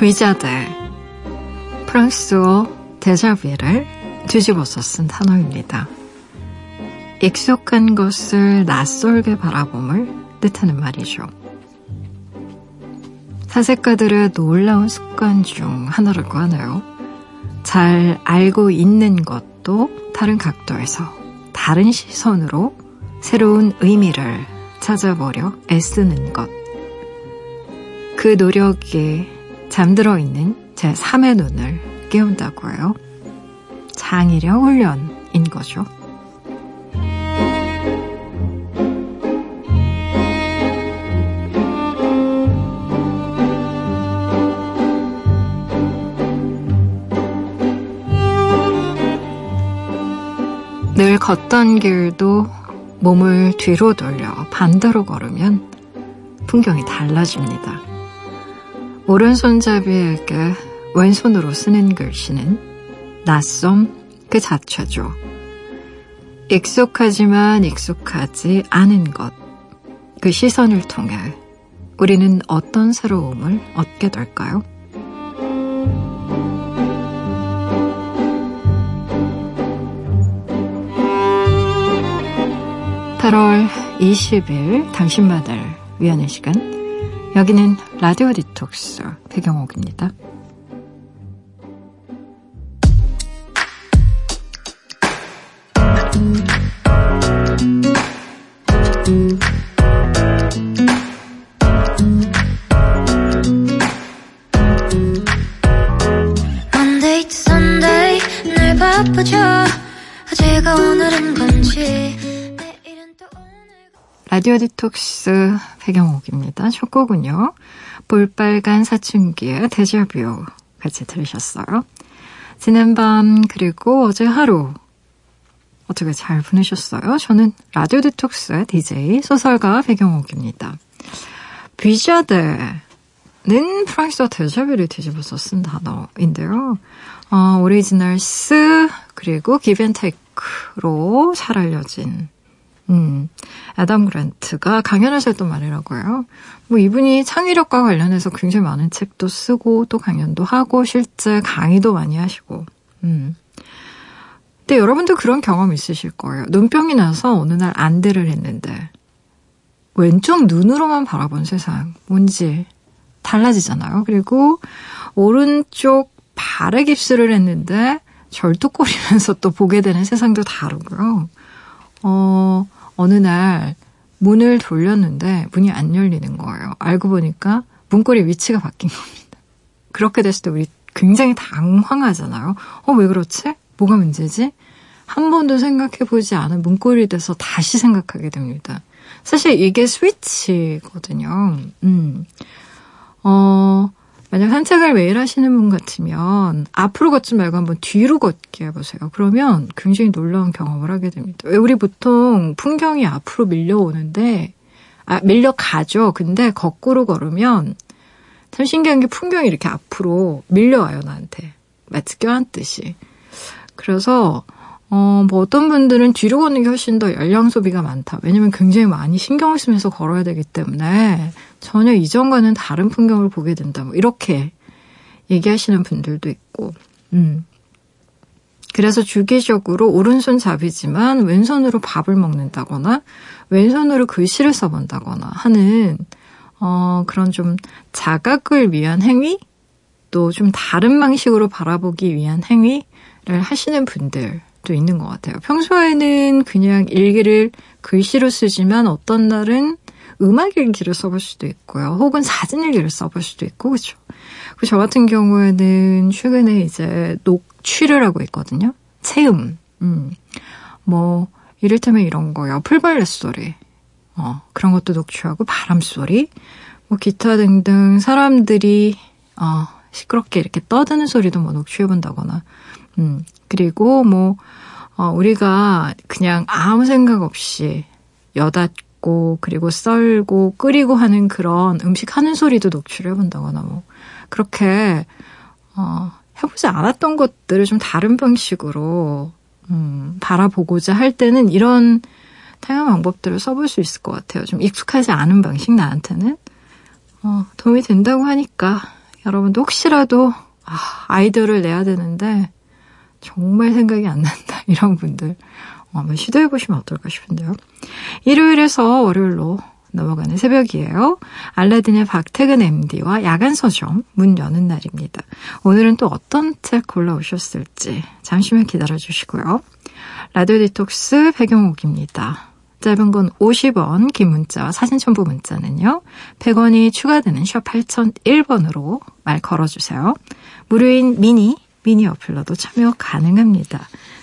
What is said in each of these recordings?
위자드 프랑스어 데자비를 뒤집어서 쓴 단어입니다. 익숙한 것을 낯설게 바라봄을 뜻하는 말이죠. 사색가들의 놀라운 습관 중 하나라고 하네요. 잘 알고 있는 것도 다른 각도에서 다른 시선으로 새로운 의미를 찾아보려 애쓰는 것. 그 노력에 잠들어 있는 제 3의 눈을 깨운다고 해요. 장의력 훈련인 거죠. 늘 걷던 길도 몸을 뒤로 돌려 반대로 걸으면 풍경이 달라집니다. 오른손잡이에게 왼손으로 쓰는 글씨는 낯섦 그 자체죠. 익숙하지만 익숙하지 않은 것. 그 시선을 통해 우리는 어떤 새로움을 얻게 될까요? 8월 20일 당신만을 위하는 시간 여기는 라디오 디톡스 배경옥입니다. 라디오 디톡스 배경옥입니다. 첫 곡은요. 볼빨간 사춘기의 데자뷰 같이 들으셨어요. 지난 밤 그리고 어제 하루 어떻게 잘 보내셨어요? 저는 라디오 디톡스의 DJ 소설가 배경옥입니다. vuja de는 프랑스어 데자뷰를 뒤집어서 쓴 단어인데요. 어, Originals 그리고 Give and Take로 잘 알려진 음, 아담 그란트가 강연에서 했던 말이라고 해요. 뭐 이분이 창의력과 관련해서 굉장히 많은 책도 쓰고 또 강연도 하고 실제 강의도 많이 하시고. 음. 근데 여러분도 그런 경험 있으실 거예요. 눈병이 나서 어느 날 안대를 했는데 왼쪽 눈으로만 바라본 세상 뭔지 달라지잖아요. 그리고 오른쪽 발에 깁스를 했는데 절뚝거리면서 또 보게 되는 세상도 다르고요. 어, 어느 날 문을 돌렸는데 문이 안 열리는 거예요. 알고 보니까 문고리 위치가 바뀐 겁니다. 그렇게 됐을 때 우리 굉장히 당황하잖아요. 어, 왜 그렇지? 뭐가 문제지? 한 번도 생각해 보지 않은 문고리 돼서 다시 생각하게 됩니다. 사실 이게 스위치거든요. 음. 어, 만약 산책을 매일 하시는 분 같으면 앞으로 걷지 말고 한번 뒤로 걷게 해보세요. 그러면 굉장히 놀라운 경험을 하게 됩니다. 우리 보통 풍경이 앞으로 밀려오는데, 아, 밀려가죠. 근데 거꾸로 걸으면 참 신기한 게 풍경이 이렇게 앞으로 밀려와요, 나한테. 마치 껴안듯이. 그래서, 어, 뭐 어떤 분들은 뒤로 걷는 게 훨씬 더 열량 소비가 많다. 왜냐면 굉장히 많이 신경을 쓰면서 걸어야 되기 때문에 전혀 이전과는 다른 풍경을 보게 된다. 뭐 이렇게 얘기하시는 분들도 있고, 음. 그래서 주기적으로 오른손 잡이지만 왼손으로 밥을 먹는다거나 왼손으로 글씨를 써본다거나 하는 어, 그런 좀 자각을 위한 행위 또 좀 다른 방식으로 바라보기 위한 행위를 하시는 분들도 있는 것 같아요. 평소에는 그냥 일기를 글씨로 쓰지만 어떤 날은 음악 일기를 써볼 수도 있고요. 혹은 사진 일기를 써볼 수도 있고, 그죠? 저 같은 경우에는 최근에 이제 녹취를 하고 있거든요. 체음. 음. 뭐, 이를테면 이런 거요. 풀벌레 소리. 어, 그런 것도 녹취하고, 바람 소리. 뭐, 기타 등등 사람들이, 어, 시끄럽게 이렇게 떠드는 소리도 뭐 녹취해본다거나. 음, 그리고 뭐, 어, 우리가 그냥 아무 생각 없이 여닫 고 그리고 썰고 끓이고 하는 그런 음식 하는 소리도 녹취를 해본다거나 뭐 그렇게 어, 해보지 않았던 것들을 좀 다른 방식으로 음, 바라보고자 할 때는 이런 다양한 방법들을 써볼 수 있을 것 같아요. 좀 익숙하지 않은 방식 나한테는. 어, 도움이 된다고 하니까 여러분도 혹시라도 아, 아이디어를 내야 되는데 정말 생각이 안 난다. 이런 분들 한번 시도해 보시면 어떨까 싶은데요. 일요일에서 월요일로 넘어가는 새벽이에요. 알라딘의 박태근 MD와 야간 서점 문 여는 날입니다. 오늘은 또 어떤 책 골라오셨을지 잠시만 기다려 주시고요. 라디오 디톡스 배경옥입니다. 짧은 건 50원, 긴 문자와 사진 첨부 문자는요. 100원이 추가되는 샵 8001번으로 말 걸어주세요. 무료인 미니, 미니 어플러도 참여 가능합니다.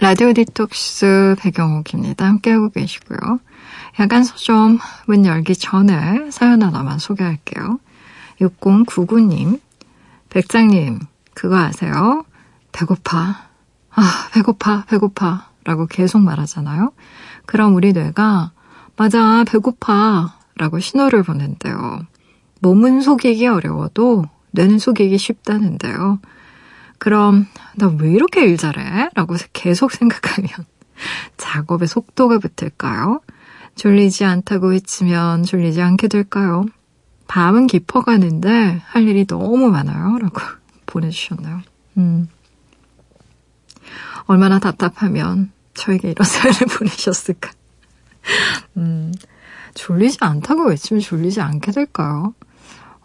라디오 디톡스 배경옥입니다. 함께하고 계시고요. 야간 서점 문 열기 전에 사연 하나만 소개할게요. 6099님, 백장님, 그거 아세요? 배고파. 아, 배고파, 배고파. 라고 계속 말하잖아요. 그럼 우리 뇌가, 맞아, 배고파. 라고 신호를 보낸대요. 몸은 속이기 어려워도 뇌는 속이기 쉽다는데요. 그럼 나 왜 이렇게 일 잘해? 라고 계속 생각하면 작업에 속도가 붙을까요? 졸리지 않다고 외치면 졸리지 않게 될까요? 밤은 깊어가는데 할 일이 너무 많아요. 라고 보내주셨나요? 음. 얼마나 답답하면 저에게 이런 사연을 보내셨을까? 음, 졸리지 않다고 외치면 졸리지 않게 될까요?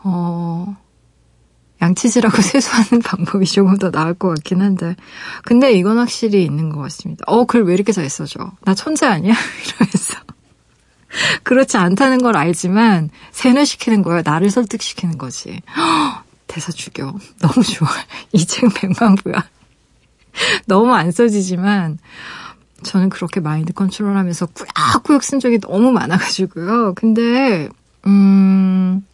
어, 양치질하고 세수하는 방법이 조금 더 나을 것 같긴 한데. 근데 이건 확실히 있는 것 같습니다. 어, 글 왜 이렇게 잘 써줘? 나 천재 아니야? 이러면서. 그렇지 않다는 걸 알지만 세뇌시키는 거야. 나를 설득시키는 거지. 대사 죽여. 너무 좋아. 이 책 백만부야. 너무 안 써지지만 저는 그렇게 마인드 컨트롤 하면서 꾸역꾸역 쓴 적이 너무 많아가지고요. 근데 음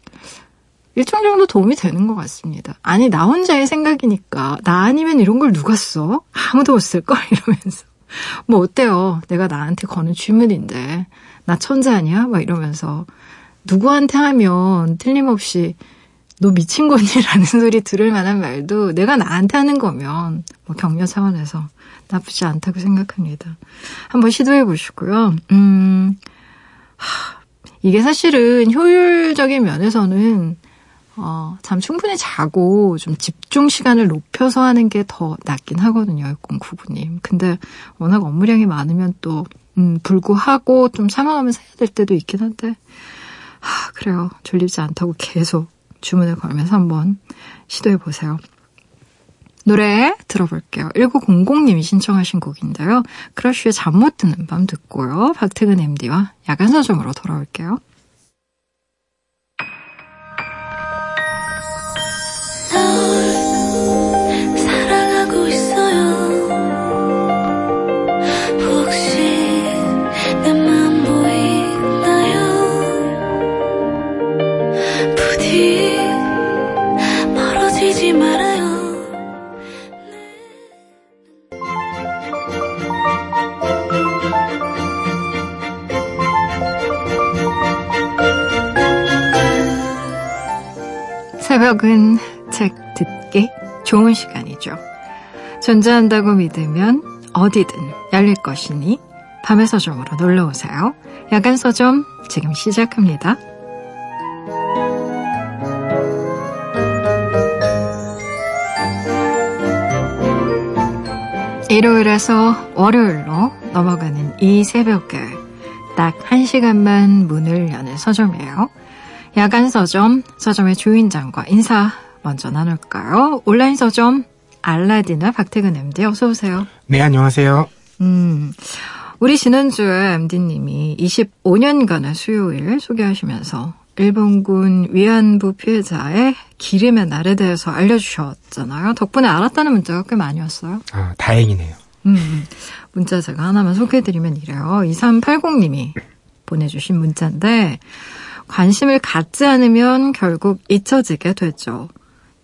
일정 정도 도움이 되는 것 같습니다. 아니, 나 혼자의 생각이니까. 나 아니면 이런 걸 누가 써? 아무도 못 쓸걸? 이러면서. 뭐, 어때요? 내가 나한테 거는 질문인데. 나 천재 아니야? 막 이러면서. 누구한테 하면 틀림없이 너 미친 거니? 라는 소리 들을 만한 말도 내가 나한테 하는 거면 뭐 격려 차원에서 나쁘지 않다고 생각합니다. 한번 시도해 보시고요. 음, 하, 이게 사실은 효율적인 면에서는 어, 잠 충분히 자고 좀 집중 시간을 높여서 하는 게 더 낫긴 하거든요. 6099님. 근데 워낙 업무량이 많으면 또, 음, 불구하고 좀 참아가면서 해야 될 때도 있긴 한데, 하, 그래요. 졸리지 않다고 계속 주문을 걸면서 한번 시도해 보세요. 노래 들어볼게요. 1900님이 신청하신 곡인데요. 크러쉬의 잠 못 드는 밤 듣고요. 박태근 MD와 야간 서점으로 돌아올게요. 새벽은 책 듣기 좋은 시간이죠. 존재한다고 믿으면 어디든 열릴 것이니 밤의 서점으로 놀러 오세요. 야간 서점 지금 시작합니다. 일요일에서 월요일로 넘어가는 이 새벽에 딱 한 시간만 문을 여는 서점이에요. 야간 서점, 서점의 주인장과 인사 먼저 나눌까요? 온라인 서점 알라딘의 박태근 MD 어서 오세요. 네, 안녕하세요. 음, 우리 지난주에 MD님이 25년간의 수요일 소개하시면서 일본군 위안부 피해자의 기림의 날에 대해서 알려주셨잖아요. 덕분에 알았다는 문자가 꽤 많이 왔어요. 아, 다행이네요. 음, 문자 제가 하나만 소개해드리면 이래요. 2380님이 보내주신 문자인데, 관심을 갖지 않으면 결국 잊혀지게 되죠.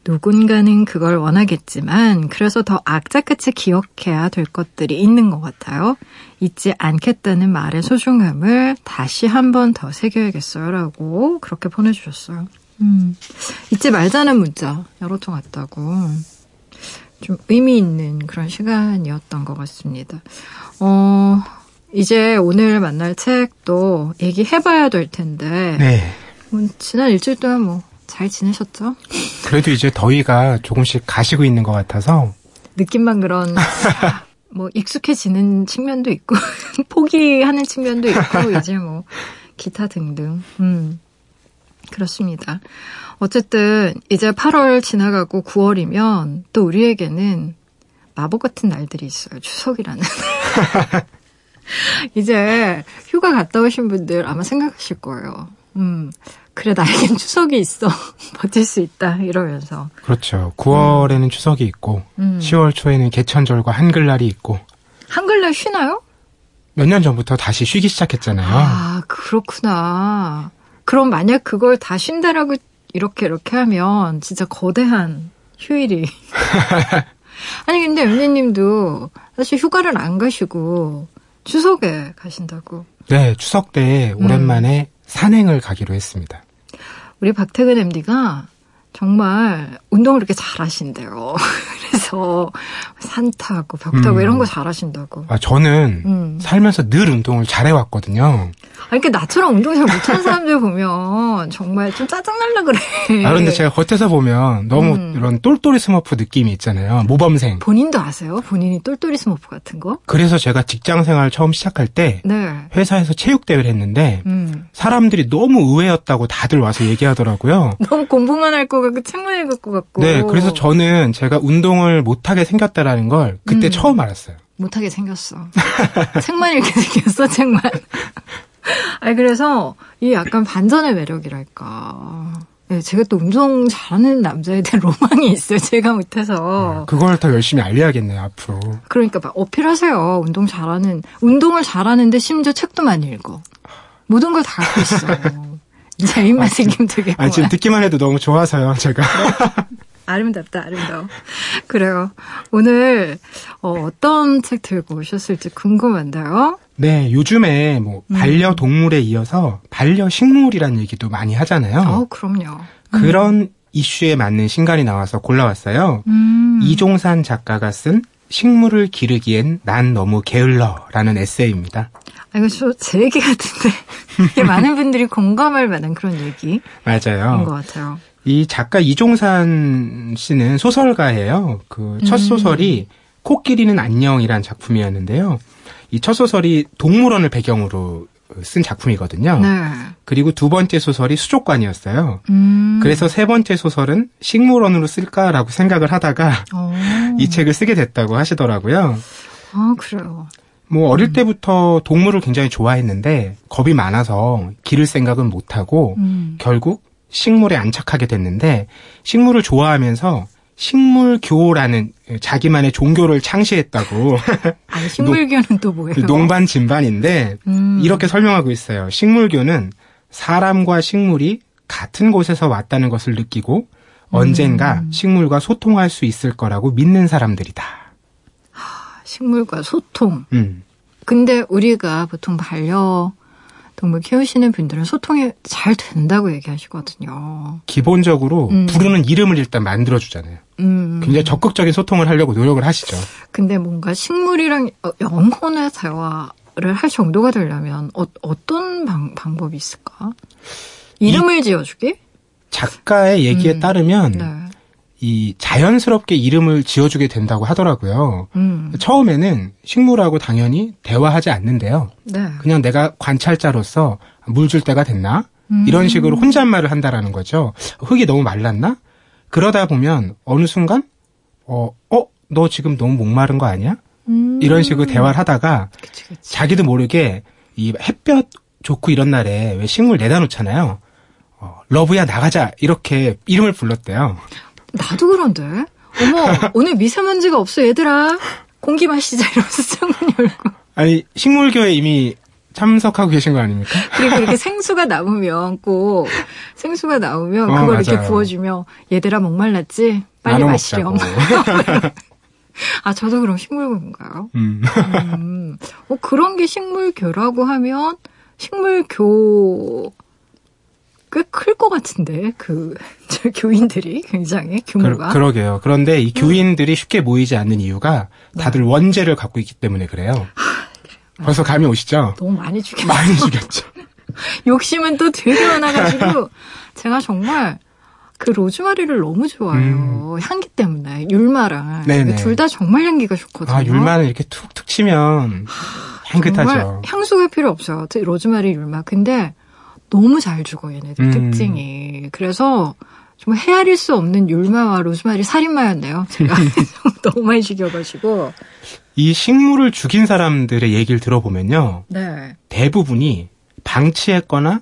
누군가는 그걸 원하겠지만 그래서 더 악자 끝에 기억해야 될 것들이 있는 것 같아요. 잊지 않겠다는 말의 소중함을 다시 한 번 더 새겨야겠어요. 라고 그렇게 보내주셨어요. 음, 잊지 말자는 문자 여러 통 왔다고. 좀 의미 있는 그런 시간이었던 것 같습니다. 어, 이제 오늘 만날 책도 얘기해봐야 될 텐데. 네. 뭐, 지난 일주일 동안 뭐, 잘 지내셨죠? 그래도 이제 더위가 조금씩 가시고 있는 것 같아서 느낌만 그런 뭐 익숙해지는 측면도 있고 포기하는 측면도 있고 이제 뭐 기타 등등 음 그렇습니다. 어쨌든 이제 8월 지나가고 9월이면 또 우리에게는 마법 같은 날들이 있어요. 추석이라는. 이제 휴가 갔다 오신 분들 아마 생각하실 거예요. 음, 그래 나에겐 추석이 있어 버틸 수 있다 이러면서 그렇죠 9월에는 음. 추석이 있고 음. 10월 초에는 개천절과 한글날이 있고 한글날 쉬나요? 몇 년 전부터 다시 쉬기 시작했잖아요. 아 그렇구나. 그럼 만약 그걸 다 쉰다라고 이렇게 이렇게 하면 진짜 거대한 휴일이 아니 근데 연예님도 사실 휴가를 안 가시고 추석에 가신다고. 네 추석 때 오랜만에 음. 산행을 가기로 했습니다. 우리 박태근 MD가 정말 운동을 이렇게 잘하신대요. 그래서 산 타고 벽 타고 음. 이런 거 잘하신다고. 아 저는 음. 살면서 늘 운동을 잘해왔거든요. 아니, 그 나처럼 운동 잘 못하는 사람들 보면 정말 좀 짜증날라 그래. 아, 그런데 제가 겉에서 보면 너무 음. 이런 똘똘이 스머프 느낌이 있잖아요. 모범생. 본인도 아세요? 본인이 똘똘이 스머프 같은 거? 그래서 제가 직장 생활 처음 시작할 때 네. 회사에서 체육 대회를 했는데 음. 사람들이 너무 의외였다고 다들 와서 얘기하더라고요. 너무 공부만 할것 같고 책만 읽을 것 같고. 네, 그래서 저는 제가 운동을 못하게 생겼다라는 걸 그때 음. 처음 알았어요. 못하게 생겼어. 책만 읽게 생겼어, 책만. 아니, 그래서 이 약간 반전의 매력이랄까. 네, 제가 또 운동 잘하는 남자에 대한 로망이 있어요. 제가 못해서. 네, 그걸 더 열심히 알려야겠네요, 앞으로. 그러니까 막 어필하세요. 운동 잘하는, 운동을 잘하는데 심지어 책도 많이 읽어. 모든 걸다 알고 있어. 제 입맛 아, 생기면 되게. 아, 지금 듣기만 해도 너무 좋아서요, 제가. 네. 아름답다, 아름다워. 그래요. 오늘 어, 떤책 들고 오셨을지 궁금한데요. 네, 요즘에 뭐 음. 반려동물에 이어서 반려식물이라는 얘기도 많이 하잖아요. 어, 그럼요. 그런 음. 이슈에 맞는 신간이 나와서 골라왔어요. 음. 이종산 작가가 쓴 식물을 기르기엔 난 너무 게을러라는 에세이입니다. 아, 이거 제 얘기 같은데 많은 분들이 공감할 만한 그런 얘기 맞아요. 것 같아요. 이 작가 이종산 씨는 소설가예요. 그첫 음. 소설이 코끼리는 안녕이란 작품이었는데요. 이 첫 소설이 동물원을 배경으로 쓴 작품이거든요. 네. 그리고 두 번째 소설이 수족관이었어요. 음. 그래서 세 번째 소설은 식물원으로 쓸까라고 생각을 하다가 오. 이 책을 쓰게 됐다고 하시더라고요. 아, 그래요. 뭐 어릴 음. 때부터 동물을 굉장히 좋아했는데 겁이 많아서 기를 생각은 못하고 음. 결국 식물에 안착하게 됐는데 식물을 좋아하면서 식물교라는 자기만의 종교를 창시했다고. 아니, 식물교는 또 뭐예요? 농반 진반인데 음. 이렇게 설명하고 있어요. 식물교는 사람과 식물이 같은 곳에서 왔다는 것을 느끼고 언젠가 음. 식물과 소통할 수 있을 거라고 믿는 사람들이다. 하, 식물과 소통. 음. 근데 우리가 보통 반려 동물 키우시는 분들은 소통이 잘 된다고 얘기하시거든요. 기본적으로 음. 부르는 이름을 일단 만들어주잖아요. 음. 굉장히 적극적인 소통을 하려고 노력을 하시죠. 근데 뭔가 식물이랑 어, 영혼의 대화를 할 정도가 되려면 어, 떤 방, 법이 있을까? 이름을 지어주기? 작가의 얘기에 음. 따르면 네. 이 자연스럽게 이름을 지어주게 된다고 하더라고요. 음. 처음에는 식물하고 당연히 대화하지 않는데요. 네. 그냥 내가 관찰자로서 물 줄 때가 됐나? 음. 이런 식으로 혼잣말을 한다라는 거죠. 흙이 너무 말랐나? 그러다 보면 어느 순간 어, 어, 너 지금 너무 목마른 거 아니야? 음. 이런 식으로 대화를 하다가 그치, 그치. 자기도 모르게 이 햇볕 좋고 이런 날에 왜 식물 내다 놓잖아요. 어, 러브야 나가자 이렇게 이름을 불렀대요. 나도 그런데. 어머 오늘 미세먼지가 없어 얘들아. 공기 마시자 이러면서 창문 열고. 아니 식물교에 이미 참석하고 계신 거 아닙니까? 그리고 이렇게 생수가 남으면 꼭 생수가 나오면 어, 그걸 맞아요. 이렇게 부어주면 얘들아 목말랐지? 빨리 마시렴. 아 저도 그럼 식물교인가요? 음. 음. 어, 그런 게 식물교라고 하면 식물교 꽤 클 것 같은데 그 교인들이 굉장히 규모가 그, 러 게요 그런데 이 교인들이 쉽게 모이지 않는 이유가 다들 네. 원죄를 갖고 있기 때문에 그래요. 벌써 감이 오시죠? 너무 많이 죽였어. 많이 죽였죠. 욕심은 또 되게 많아가지고 제가 정말 그 로즈마리를 너무 좋아해요. 음. 향기 때문에 율마랑 둘 다 정말 향기가 좋거든요. 아 율마는 이렇게 툭툭 치면 향긋하죠. 향수가 필요 없어요. 로즈마리 율마. 근데 너무 잘 죽어 얘네들 음. 특징이. 그래서 정말 헤아릴 수 없는 율마와 로즈마리 살인마였네요. 제가 너무 많이 죽여가지고. 이 식물을 죽인 사람들의 얘기를 들어보면요. 네. 대부분이 방치했거나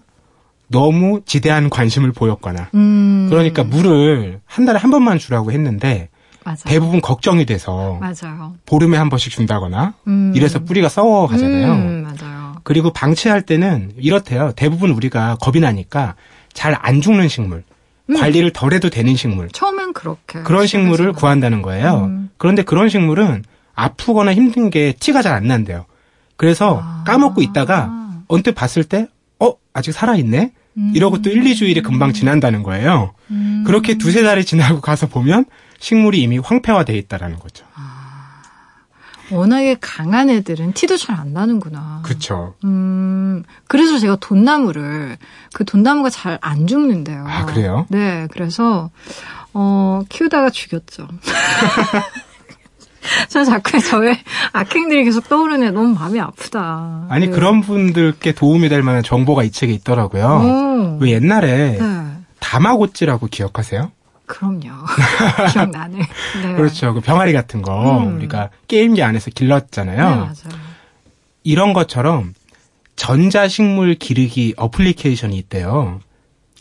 너무 지대한 관심을 보였거나. 음. 그러니까 물을 한 달에 한 번만 주라고 했는데 맞아요. 대부분 걱정이 돼서 맞아요. 보름에 한 번씩 준다거나 음. 이래서 뿌리가 썩어 가잖아요. 음, 맞아요. 그리고 방치할 때는 이렇대요. 대부분 우리가 겁이 나니까 잘 안 죽는 식물. 음. 관리를 덜 해도 되는 식물. 처음엔 그렇게. 그런 식물을 구한다는 거예요. 음. 그런데 그런 식물은 아프거나 힘든 게 티가 잘 안 난대요. 그래서 아. 까먹고 있다가 언뜻 봤을 때, 어, 아직 살아있네? 음. 이러고 또 1, 2주일이 금방 지난다는 거예요. 음. 그렇게 두세 달이 지나고 가서 보면 식물이 이미 황폐화돼 있다라는 거죠. 아. 워낙에 강한 애들은 티도 잘 안 나는구나. 그렇죠. 음, 그래서 제가 돈나무를 그 돈나무가 잘 안 죽는데요. 아 그래요? 네, 그래서 어 키우다가 죽였죠. 저 자꾸 저의 악행들이 계속 떠오르네. 너무 마음이 아프다. 아니 네. 그런 분들께 도움이 될 만한 정보가 이 책에 있더라고요. 오. 왜 옛날에 네. 다마고찌라고 기억하세요? 그럼요. 기억나네. 네. 그렇죠. 그 병아리 같은 거 음. 우리가 게임기 안에서 길렀잖아요. 네, 맞아요. 이런 것처럼 전자식물 기르기 어플리케이션이 있대요.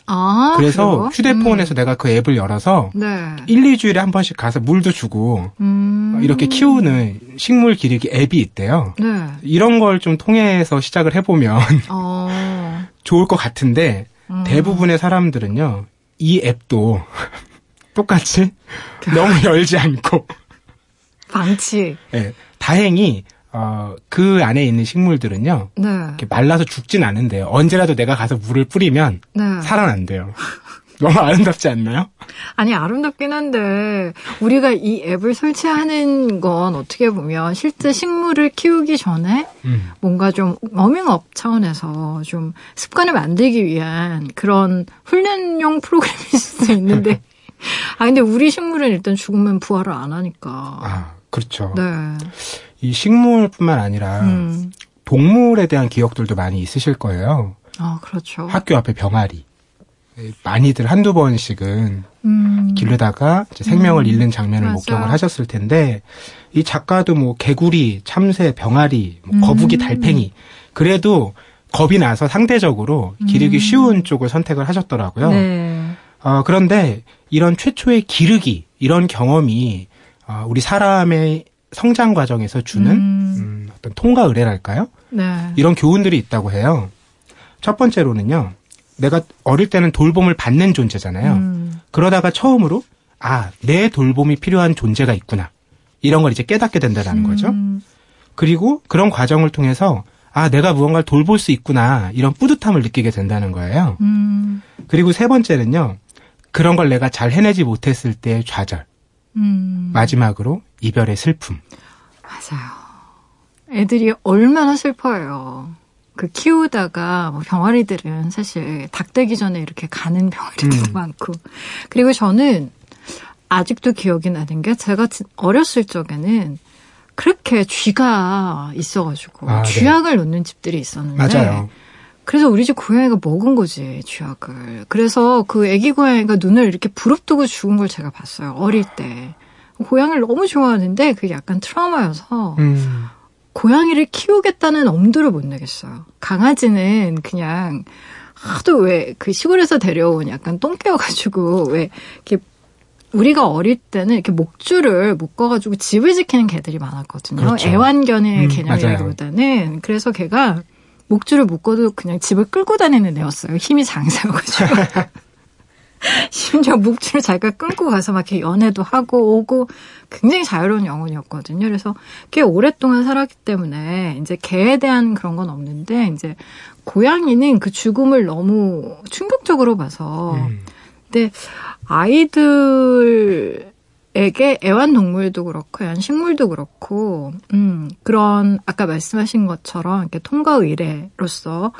아, 그래서 그래요? 휴대폰에서 음. 내가 그 앱을 열어서 네. 1, 2주일에 한 번씩 가서 물도 주고 음. 이렇게 키우는 식물 기르기 앱이 있대요. 네. 이런 걸 좀 통해서 시작을 해보면 어. 좋을 것 같은데 음. 대부분의 사람들은요 이 앱도 똑같이 너무 열지 않고 방치. 네, 다행히 어, 그 안에 있는 식물들은요. 네. 이렇게 말라서 죽진 않은데요. 언제라도 내가 가서 물을 뿌리면 네. 살아난대요. 너무 아름답지 않나요? 아니, 아름답긴 한데, 우리가 이 앱을 설치하는 건 어떻게 보면 실제 식물을 키우기 전에 음. 뭔가 좀 워밍업 차원에서 좀 습관을 만들기 위한 그런 훈련용 프로그램일 수도 있는데, 아, 근데 우리 식물은 일단 죽으면 부활을 안 하니까. 아, 그렇죠. 네. 이 식물뿐만 아니라 음. 동물에 대한 기억들도 많이 있으실 거예요. 아, 그렇죠. 학교 앞에 병아리. 많이들 한두 번씩은 음. 기르다가 생명을 음. 잃는 장면을 맞아. 목격을 하셨을 텐데 이 작가도 뭐 개구리, 참새, 병아리, 뭐 거북이, 음. 달팽이 그래도 겁이 나서 상대적으로 기르기 음. 쉬운 쪽을 선택을 하셨더라고요. 네. 어, 그런데 이런 최초의 기르기 이런 경험이 어, 우리 사람의 성장 과정에서 주는 음. 음, 어떤 통과 의례랄까요? 네. 이런 교훈들이 있다고 해요. 첫 번째로는요. 내가 어릴 때는 돌봄을 받는 존재잖아요. 음. 그러다가 처음으로 아, 내 돌봄이 필요한 존재가 있구나. 이런 걸 이제 깨닫게 된다는 음. 거죠. 그리고 그런 과정을 통해서 아, 내가 무언가를 돌볼 수 있구나. 이런 뿌듯함을 느끼게 된다는 거예요. 음. 그리고 세 번째는요. 그런 걸 내가 잘 해내지 못했을 때의 좌절. 음. 마지막으로 이별의 슬픔. 맞아요. 애들이 얼마나 슬퍼요. 그 키우다가 뭐 병아리들은 사실 닭 되기 전에 이렇게 가는 병아리들도 음. 많고. 그리고 저는 아직도 기억이 나는 게 제가 어렸을 적에는 그렇게 쥐가 있어가지고 아, 네. 쥐약을 네. 놓는 집들이 있었는데 맞아요. 그래서 우리 집 고양이가 먹은 거지 쥐약을. 그래서 그 아기 고양이가 눈을 이렇게 부릅뜨고 죽은 걸 제가 봤어요 어릴 때. 고양이를 너무 좋아하는데 그게 약간 트라우마여서 음. 고양이를 키우겠다는 엄두를 못 내겠어요. 강아지는 그냥 하도 왜 그 시골에서 데려온 약간 똥개여가지고 왜 이렇게 우리가 어릴 때는 이렇게 목줄을 묶어가지고 집을 지키는 개들이 많았거든요. 그렇죠. 애완견의 음, 개념이라기보다는 그래서 걔가 목줄을 묶어도 그냥 집을 끌고 다니는 애였어요. 힘이 장사여가지고. 심지어 목줄을 자기가 끊고 가서 막 이렇게 연애도 하고 오고 굉장히 자유로운 영혼이었거든요. 그래서 꽤 오랫동안 살았기 때문에 이제 개에 대한 그런 건 없는데 이제 고양이는 그 죽음을 너무 충격적으로 봐서 음. 근데 아이들 에게 애완동물도 그렇고 애완식물도 그렇고 음 그런 아까 말씀하신 것처럼 이렇게 통과 의례로서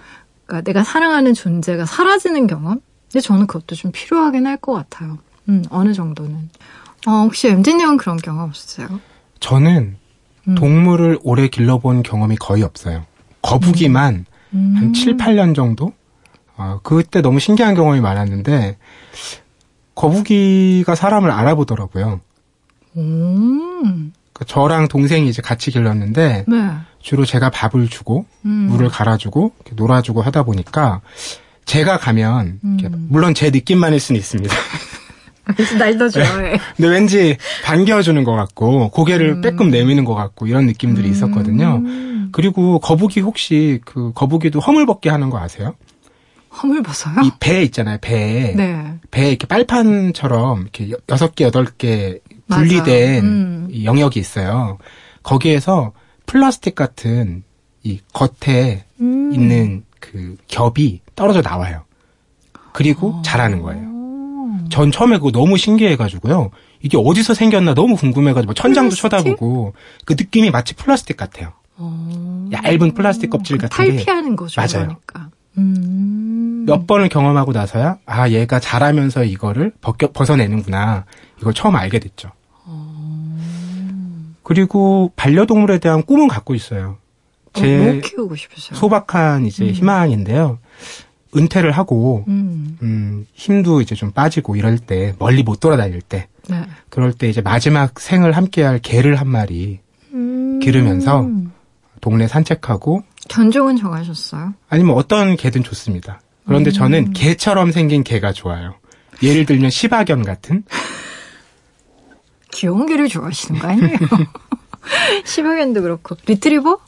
그러니까 내가 사랑하는 존재가 사라지는 경험 근데 저는 그것도 좀 필요하긴 할 것 같아요. 음 어느 정도는 어 혹시 엠디님은 그런 경험 없으세요? 저는 음. 동물을 오래 길러본 경험이 거의 없어요. 거북이만 음. 한 7, 8년 정도? 어, 그때 너무 신기한 경험이 많았는데 거북이가 사람을 알아보더라고요. 음. 그 저랑 동생이 이제 같이 길렀는데 네. 주로 제가 밥을 주고 음. 물을 갈아주고 놀아주고 하다 보니까 제가 가면 음. 물론 제 느낌만일 수는 있습니다. 날도 좋아해. 네. 근데 왠지 반겨주는 것 같고 고개를 음. 빼끔 내미는 것 같고 이런 느낌들이 있었거든요. 음. 그리고 거북이 혹시 그 거북이도 허물벗게 하는 거 아세요? 허물벗어요? 이 배 있잖아요, 배. 네. 배 이렇게 빨판처럼 이렇게 여섯 개, 여덟 개 분리된 음. 영역이 있어요. 거기에서 플라스틱 같은 이 겉에 음. 있는 그 겹이 떨어져 나와요. 그리고 어. 자라는 거예요. 전 처음에 그거 너무 신기해가지고요. 이게 어디서 생겼나 너무 궁금해가지고 천장도 플라스틱? 쳐다보고 그 느낌이 마치 플라스틱 같아요. 어. 얇은 플라스틱 껍질 같은 게. 탈피하는 거죠. 맞아요. 그러니까. 음. 몇 번을 경험하고 나서야 아 얘가 자라면서 이거를 벗겨, 벗어내는구나 이걸 처음 알게 됐죠. 어. 그리고 반려동물에 대한 꿈은 갖고 있어요. 어, 제뭐 키우고 싶으세요? 소박한 이제 음. 희망인데요. 은퇴를 하고 음. 음. 힘도 이제 좀 빠지고 이럴 때 멀리 못 돌아다닐 때 네. 그럴 때 이제 마지막 생을 함께할 개를 한 마리 음. 기르면서 동네 산책하고 견종은 정하셨어요? 아니면 어떤 개든 좋습니다. 그런데 음. 저는 개처럼 생긴 개가 좋아요. 예를 들면 시바견 같은 귀여운 개를 좋아하시는 거 아니에요? 시바견도 그렇고 리트리버?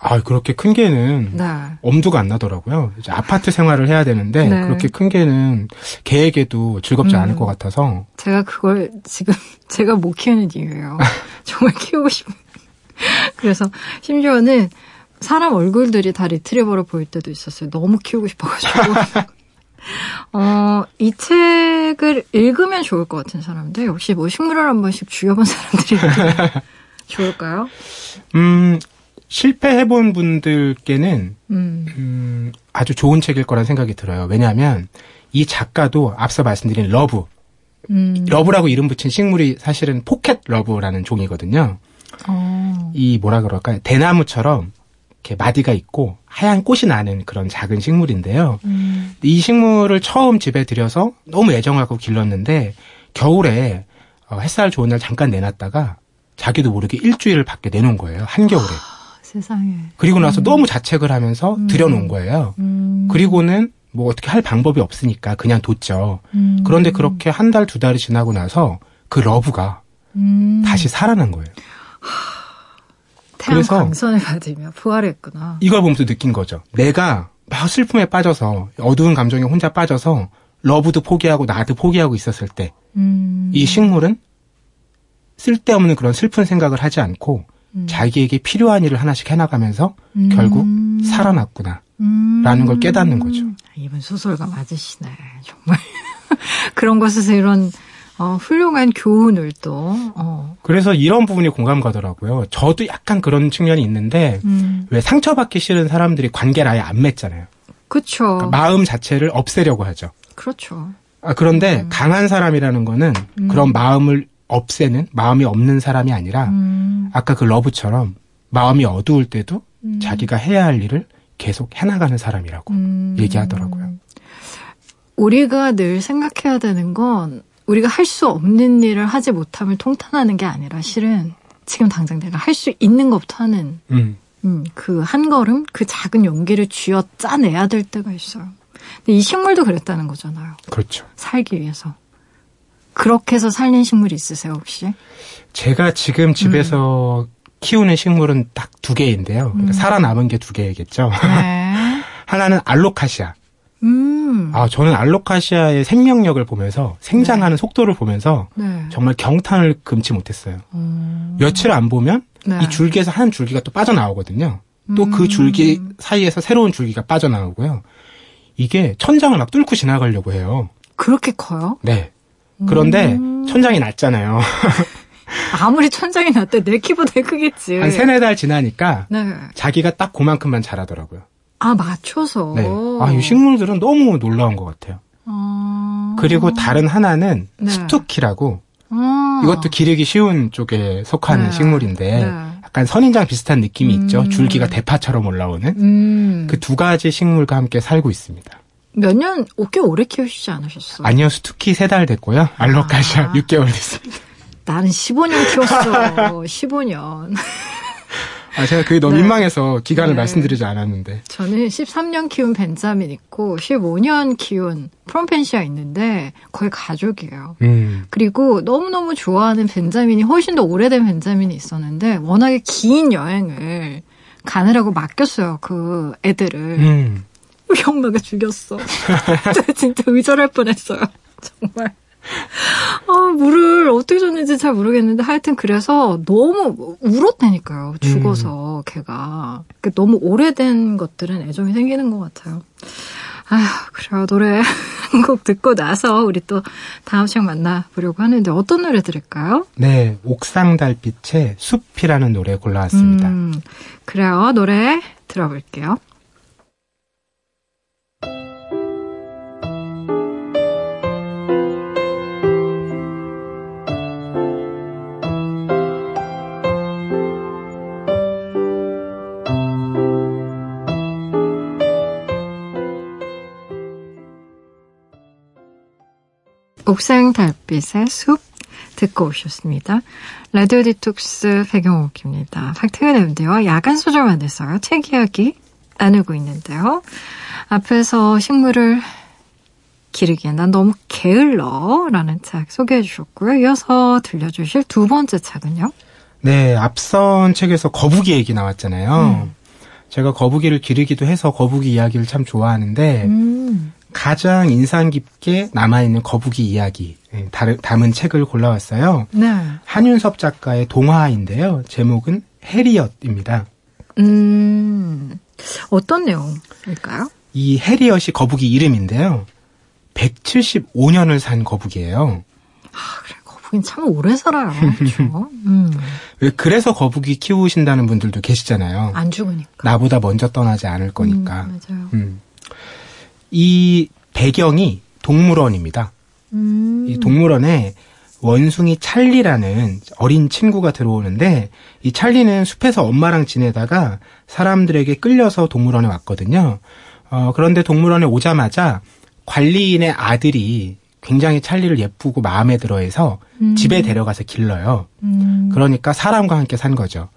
아, 그렇게 큰 개는 네. 엄두가 안 나더라고요. 이제 아파트 생활을 해야 되는데 네. 그렇게 큰 개는 개에게도 즐겁지 음. 않을 것 같아서 제가 그걸 지금 제가 못 키우는 이유예요. 정말 키우고 싶은. 그래서 심지어는 사람 얼굴들이 다 리트리버로 보일 때도 있었어요. 너무 키우고 싶어가지고. 어, 이 책을 읽으면 좋을 것 같은 사람들, 역시 뭐 식물을 한 번씩 죽여본 사람들이 좋을까요? 음, 실패해본 분들께는 음. 음, 아주 좋은 책일 거란 생각이 들어요. 왜냐하면 이 작가도 앞서 말씀드린 love, 음. love라고 이름 붙인 식물이 사실은 pocket love라는 종이거든요. 어. 이 뭐라 그럴까요? 대나무처럼 이렇게 마디가 있고 하얀 꽃이 나는 그런 작은 식물인데요. 음. 이 식물을 처음 집에 들여서 너무 애정하고 길렀는데 겨울에 어, 햇살 좋은 날 잠깐 내놨다가 자기도 모르게 일주일을 밖에 내놓은 거예요. 한겨울에. 세상에. 그리고 나서 음. 너무 자책을 하면서 음. 들여놓은 거예요. 음. 그리고는 뭐 어떻게 할 방법이 없으니까 그냥 뒀죠. 음. 그런데 그렇게 한 달, 두 달이 지나고 나서 그 love가 음. 다시 살아난 거예요. 태양 광선을 받으며 부활했구나. 이걸 보면서 느낀 거죠. 내가 막 슬픔에 빠져서 어두운 감정에 혼자 빠져서 love도 포기하고 나도 포기하고 있었을 때, 음. 이 식물은 쓸데없는 그런 슬픈 생각을 하지 않고 음. 자기에게 필요한 일을 하나씩 해나가면서 음. 결국 살아났구나. 라는 걸 깨닫는 거죠. 아, 이분 소설가 맞으시네. 정말. 그런 것에서 이런 어, 훌륭한 교훈을 또. 어. 그래서 이런 부분이 공감 가더라고요. 저도 약간 그런 측면이 있는데 음. 왜 상처받기 싫은 사람들이 관계를 아예 안 맺잖아요. 그렇죠. 그러니까 마음 자체를 없애려고 하죠. 그렇죠. 아, 그런데 음. 강한 사람이라는 거는 음. 그런 마음을 없애는 마음이 없는 사람이 아니라 음. 아까 그 러브처럼 마음이 어두울 때도 음. 자기가 해야 할 일을 계속 해나가는 사람이라고 음. 얘기하더라고요. 우리가 늘 생각해야 되는 건 우리가 할 수 없는 일을 하지 못함을 통탄하는 게 아니라 실은 지금 당장 내가 할 수 있는 것부터 하는 음. 음, 그 한 걸음, 그 작은 용기를 쥐어 짜내야 될 때가 있어요. 근데 이 식물도 그랬다는 거잖아요. 그렇죠. 살기 위해서. 그렇게 해서 살린 식물이 있으세요, 혹시? 제가 지금 집에서 음. 키우는 식물은 딱 두 개인데요. 그러니까 음. 살아남은 게 두 개겠죠. 네. 하나는 알로카시아. 음. 아, 저는 알로카시아의 생명력을 보면서 생장하는 네. 속도를 보면서 네. 정말 경탄을 금치 못했어요. 음. 며칠 안 보면 네. 이 줄기에서 한 줄기가 또 빠져나오거든요. 또그 음. 줄기 사이에서 새로운 줄기가 빠져나오고요. 이게 천장을 막 뚫고 지나가려고 해요. 그렇게 커요? 네. 그런데 음. 천장이 낮잖아요. 아무리 천장이 낮대 내 키보다 크겠지. 한 세네 달 지나니까 네. 자기가 딱 그만큼만 자라더라고요. 아 맞춰서. 네. 아 이 식물들은 너무 놀라운 것 같아요. 아... 그리고 다른 하나는 네. 스투키라고 아... 이것도 기르기 쉬운 쪽에 속하는 네. 식물인데 네. 약간 선인장 비슷한 느낌이 음... 있죠. 줄기가 대파처럼 올라오는 음... 그두 가지 식물과 함께 살고 있습니다. 몇 년, 꽤 오래 키우시지 않으셨어요? 아니요, 스투키 세 달 됐고요. 알로카시아 아... 6개월 됐습니다. 나는 15년 키웠어. 15년. 아, 제가 그게 너무 네. 민망해서 기간을 네. 말씀드리지 않았는데. 저는 13년 키운 벤자민 있고 15년 키운 프롬펜시아 있는데 거의 가족이에요. 음. 그리고 너무너무 좋아하는 벤자민이 훨씬 더 오래된 벤자민이 있었는데 워낙에 긴 여행을 가느라고 맡겼어요. 그 애들을. 음. 엄마가 죽였어. 진짜 의절할 뻔했어요. 정말. 아, 물을 어떻게 줬는지 잘 모르겠는데 하여튼 그래서 너무 울었다니까요. 죽어서 음. 걔가. 그러니까 너무 오래된 것들은 애정이 생기는 것 같아요. 아휴, 그래요. 노래 한 곡 듣고 나서 우리 또 다음 시간 만나보려고 하는데 어떤 노래 들을까요? 네, 옥상 달빛의 숲이라는 노래 골라왔습니다. 음, 그래요. 노래 들어볼게요. 옥상 달빛의 숲 듣고 오셨습니다. 라디오 디톡스 배경옥입니다. 팩트그램드와 야간 소설만에서 책 이야기 나누고 있는데요. 앞에서 식물을 기르기엔 난 너무 게을러 라는 책 소개해 주셨고요. 이어서 들려주실 두 번째 책은요? 네, 앞선 책에서 거북이 얘기 나왔잖아요. 음. 제가 거북이를 기르기도 해서 거북이 이야기를 참 좋아하는데 음. 가장 인상 깊게 남아있는 거북이 이야기 예, 담은 책을 골라왔어요. 네. 한윤섭 작가의 동화인데요. 제목은 해리엇입니다. 음, 어떤 내용일까요? 이 해리엇이 거북이 이름인데요. 175년을 산 거북이에요. 아, 그래. 거북이는 참 오래 살아요. 그렇죠? 음. 왜 그래서 거북이 키우신다는 분들도 계시잖아요. 안 죽으니까. 나보다 먼저 떠나지 않을 거니까. 음, 맞아요. 음. 이 배경이 동물원입니다. 음. 이 동물원에 원숭이 찰리라는 어린 친구가 들어오는데 이 찰리는 숲에서 엄마랑 지내다가 사람들에게 끌려서 동물원에 왔거든요. 어, 그런데 동물원에 오자마자 관리인의 아들이 굉장히 찰리를 예쁘고 마음에 들어해서 음. 집에 데려가서 길러요. 음. 그러니까 사람과 함께 산 거죠.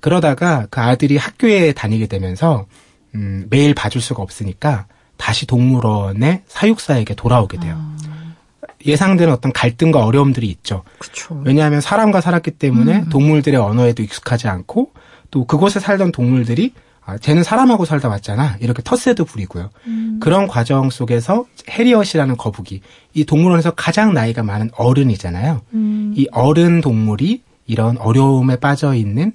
그러다가 그 아들이 학교에 다니게 되면서 음, 매일 봐줄 수가 없으니까 다시 동물원의 사육사에게 돌아오게 돼요. 아. 예상되는 어떤 갈등과 어려움들이 있죠. 그쵸. 왜냐하면 사람과 살았기 때문에 음. 동물들의 언어에도 익숙하지 않고 또 그곳에 살던 동물들이 아, 쟤는 사람하고 살다 왔잖아. 이렇게 텃세도 부리고요. 음. 그런 과정 속에서 해리엇이라는 거북이, 이 동물원에서 가장 나이가 많은 어른이잖아요. 음. 이 어른 동물이 이런 어려움에 빠져 있는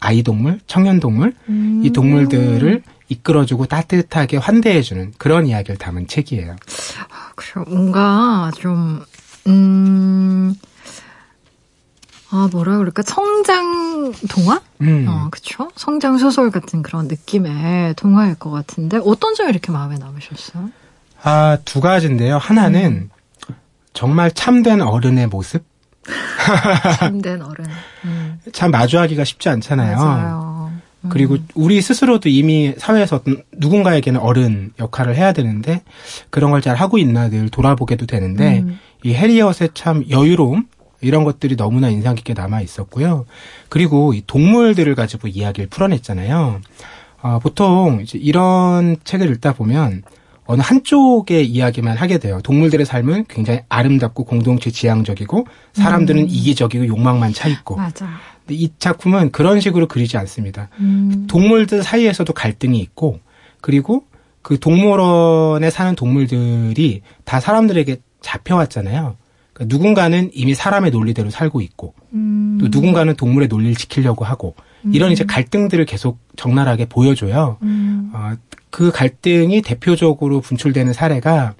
아이 동물, 청년 동물, 음. 이 동물들을 이끌어주고 따뜻하게 환대해주는 그런 이야기를 담은 책이에요. 아, 그래 뭔가 좀, 음, 아, 뭐라 그럴까? 성장 동화? 음. 어, 그쵸? 성장 소설 같은 그런 느낌의 동화일 것 같은데, 어떤 점이 이렇게 마음에 남으셨어요? 아, 두 가지인데요. 하나는 음. 정말 참된 어른의 모습? 참된 어른. 음. 참 마주하기가 쉽지 않잖아요. 맞아요. 그리고 음. 우리 스스로도 이미 사회에서 어떤 누군가에게는 어른 역할을 해야 되는데 그런 걸 잘 하고 있나 늘 돌아보게도 되는데 음. 이 해리엇의 참 여유로움 이런 것들이 너무나 인상 깊게 남아 있었고요. 그리고 이 동물들을 가지고 이야기를 풀어냈잖아요. 어, 보통 이제 이런 책을 읽다 보면 어느 한쪽의 이야기만 하게 돼요. 동물들의 삶은 굉장히 아름답고 공동체 지향적이고 사람들은 음. 이기적이고 욕망만 차 있고. 맞아. 근데 이 작품은 그런 식으로 그리지 않습니다. 음. 동물들 사이에서도 갈등이 있고 그리고 그 동물원에 사는 동물들이 다 사람들에게 잡혀왔잖아요. 그러니까 누군가는 이미 사람의 논리대로 살고 있고 음. 또 누군가는 동물의 논리를 지키려고 하고 이런 이제 음. 갈등들을 계속 적나라하게 보여줘요. 음. 어, 그 갈등이 대표적으로 분출되는 사례가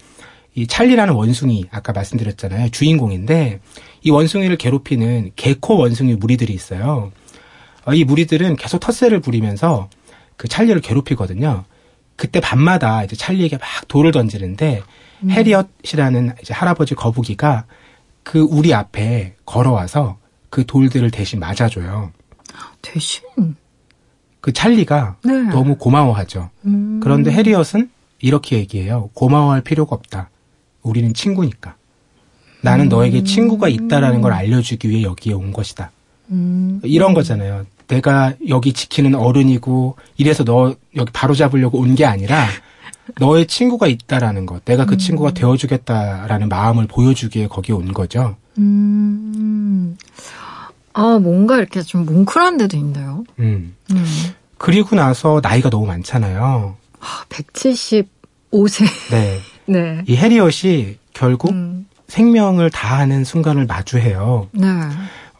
이 찰리라는 원숭이 아까 말씀드렸잖아요 주인공인데 이 원숭이를 괴롭히는 개코 원숭이 무리들이 있어요. 어, 이 무리들은 계속 텃세를 부리면서 그 찰리를 괴롭히거든요. 그때 밤마다 이제 찰리에게 막 돌을 던지는데 음. 해리엇이라는 이제 할아버지 거북이가 그 우리 앞에 걸어와서 그 돌들을 대신 맞아줘요. 대신? 그 찰리가 네. 너무 고마워하죠. 음. 그런데 해리엇은 이렇게 얘기해요. 고마워할 필요가 없다. 우리는 친구니까. 나는 음. 너에게 친구가 있다라는 걸 알려주기 위해 여기에 온 것이다. 음. 이런 거잖아요. 내가 여기 지키는 어른이고 이래서 너 여기 바로 잡으려고 온 게 아니라 너의 친구가 있다라는 것, 내가 그 음. 친구가 되어주겠다라는 마음을 보여주기에 거기에 온 거죠. 음. 아, 뭔가 이렇게 좀 뭉클한 데도 있네요. 음. 음. 그리고 나서 나이가 너무 많잖아요. 아, 175세. 네. 네. 이 해리엇이 결국 음. 생명을 다하는 순간을 마주해요. 네.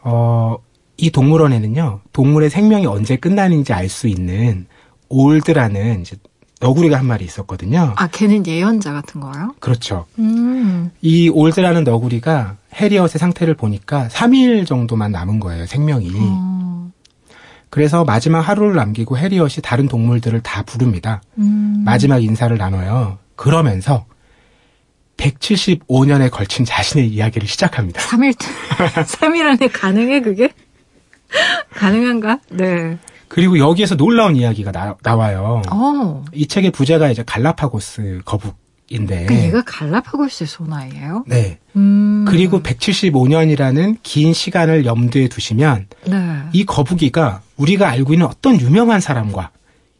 어, 이 동물원에는요, 동물의 생명이 언제 끝나는지 알 수 있는 올드라는 이제 너구리가 한 마리 있었거든요. 아, 걔는 예언자 같은 거예요? 그렇죠. 음. 이 올드라는 너구리가 해리엇의 상태를 보니까 3일 정도만 남은 거예요, 생명이. 어. 그래서 마지막 하루를 남기고 해리엇이 다른 동물들을 다 부릅니다. 음. 마지막 인사를 나눠요. 그러면서 175년에 걸친 자신의 이야기를 시작합니다. 3일, 3일 안에 가능해, 그게? 가능한가? 네. 그리고 여기에서 놀라운 이야기가 나, 와요 어. 이 책의 부제가 이제 갈라파고스 거북인데. 그 얘가 갈라파고스의 소나이예요? 네. 음. 그리고 175년이라는 긴 시간을 염두에 두시면 네. 이 거북이가 우리가 알고 있는 어떤 유명한 사람과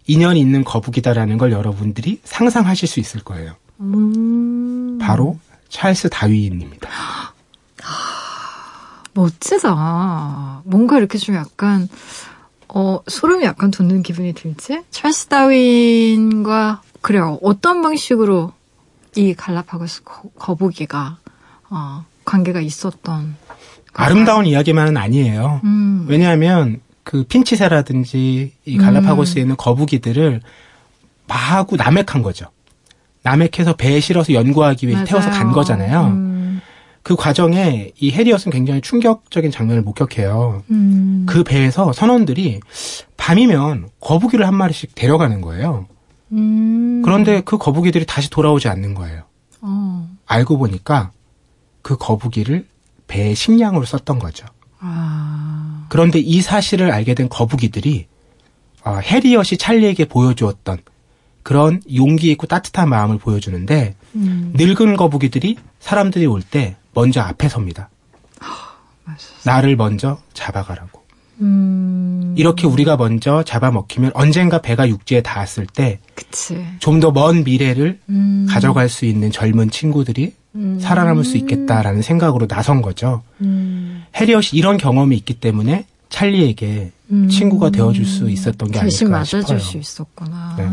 인연이 있는 거북이다라는 걸 여러분들이 상상하실 수 있을 거예요. 음. 바로 찰스 다윈입니다. 멋지다. 뭔가 이렇게 좀 약간 어, 소름이 약간 돋는 기분이 들지? 찰스 다윈과 그래요. 어떤 방식으로 이 갈라파고스 거, 북이가 어, 관계가 있었던 아름다운 이야기만은 아니에요. 음. 왜냐하면 그 핀치새라든지 이 갈라파고스에 있는 거북이들을 마구 남획한 거죠. 남획해서 배에 실어서 연구하기 위해 태워서 간 거잖아요. 음. 그 과정에 이 해리엇은 굉장히 충격적인 장면을 목격해요. 음. 그 배에서 선원들이 밤이면 거북이를 한 마리씩 데려가는 거예요. 음. 그런데 그 거북이들이 다시 돌아오지 않는 거예요. 어. 알고 보니까 그 거북이를 배의 식량으로 썼던 거죠. 아. 그런데 이 사실을 알게 된 거북이들이 어, 해리엇이 찰리에게 보여주었던 그런 용기 있고 따뜻한 마음을 보여주는데 음. 늙은 거북이들이 사람들이 올 때 먼저 앞에 섭니다. 나를 먼저 잡아가라고. 음... 이렇게 우리가 먼저 잡아먹히면 언젠가 배가 육지에 닿았을 때 좀 더 먼 미래를 음... 가져갈 수 있는 젊은 친구들이 음... 살아남을 수 있겠다라는 생각으로 나선 거죠. 음. 해리엇이 이런 경험이 있기 때문에 찰리에게 음. 친구가 되어줄 수 있었던 게 아닐까 싶어요. 맞아줄 수 있었구나. 네.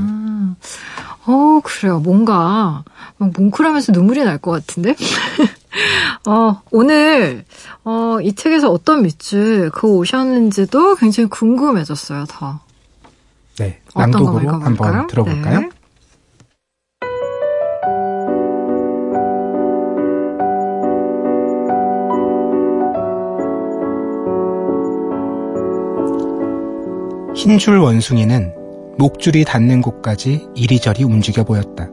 어, 그래요. 뭔가 막 뭉클하면서 눈물이 날 것 같은데? 어, 오늘 어, 이 책에서 어떤 밑줄 그 오셨는지도 굉장히 궁금해졌어요. 더. 네, 낭독으로 한번 들어볼까요? 네. 흰줄 원숭이는 목줄이 닿는 곳까지 이리저리 움직여 보였다.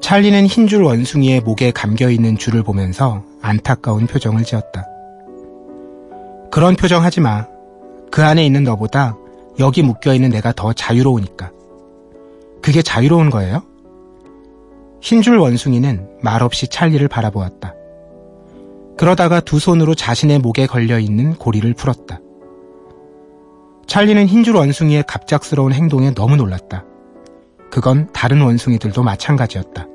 찰리는 흰 줄 원숭이의 목에 감겨 있는 줄을 보면서 안타까운 표정을 지었다. 그런 표정 하지 마. 그 안에 있는 너보다 여기 묶여 있는 내가 더 자유로우니까. 그게 자유로운 거예요? 흰 줄 원숭이는 말없이 찰리를 바라보았다. 그러다가 두 손으로 자신의 목에 걸려 있는 고리를 풀었다. 찰리는 흰줄 원숭이의 갑작스러운 행동에 너무 놀랐다. 그건 다른 원숭이들도 마찬가지였다.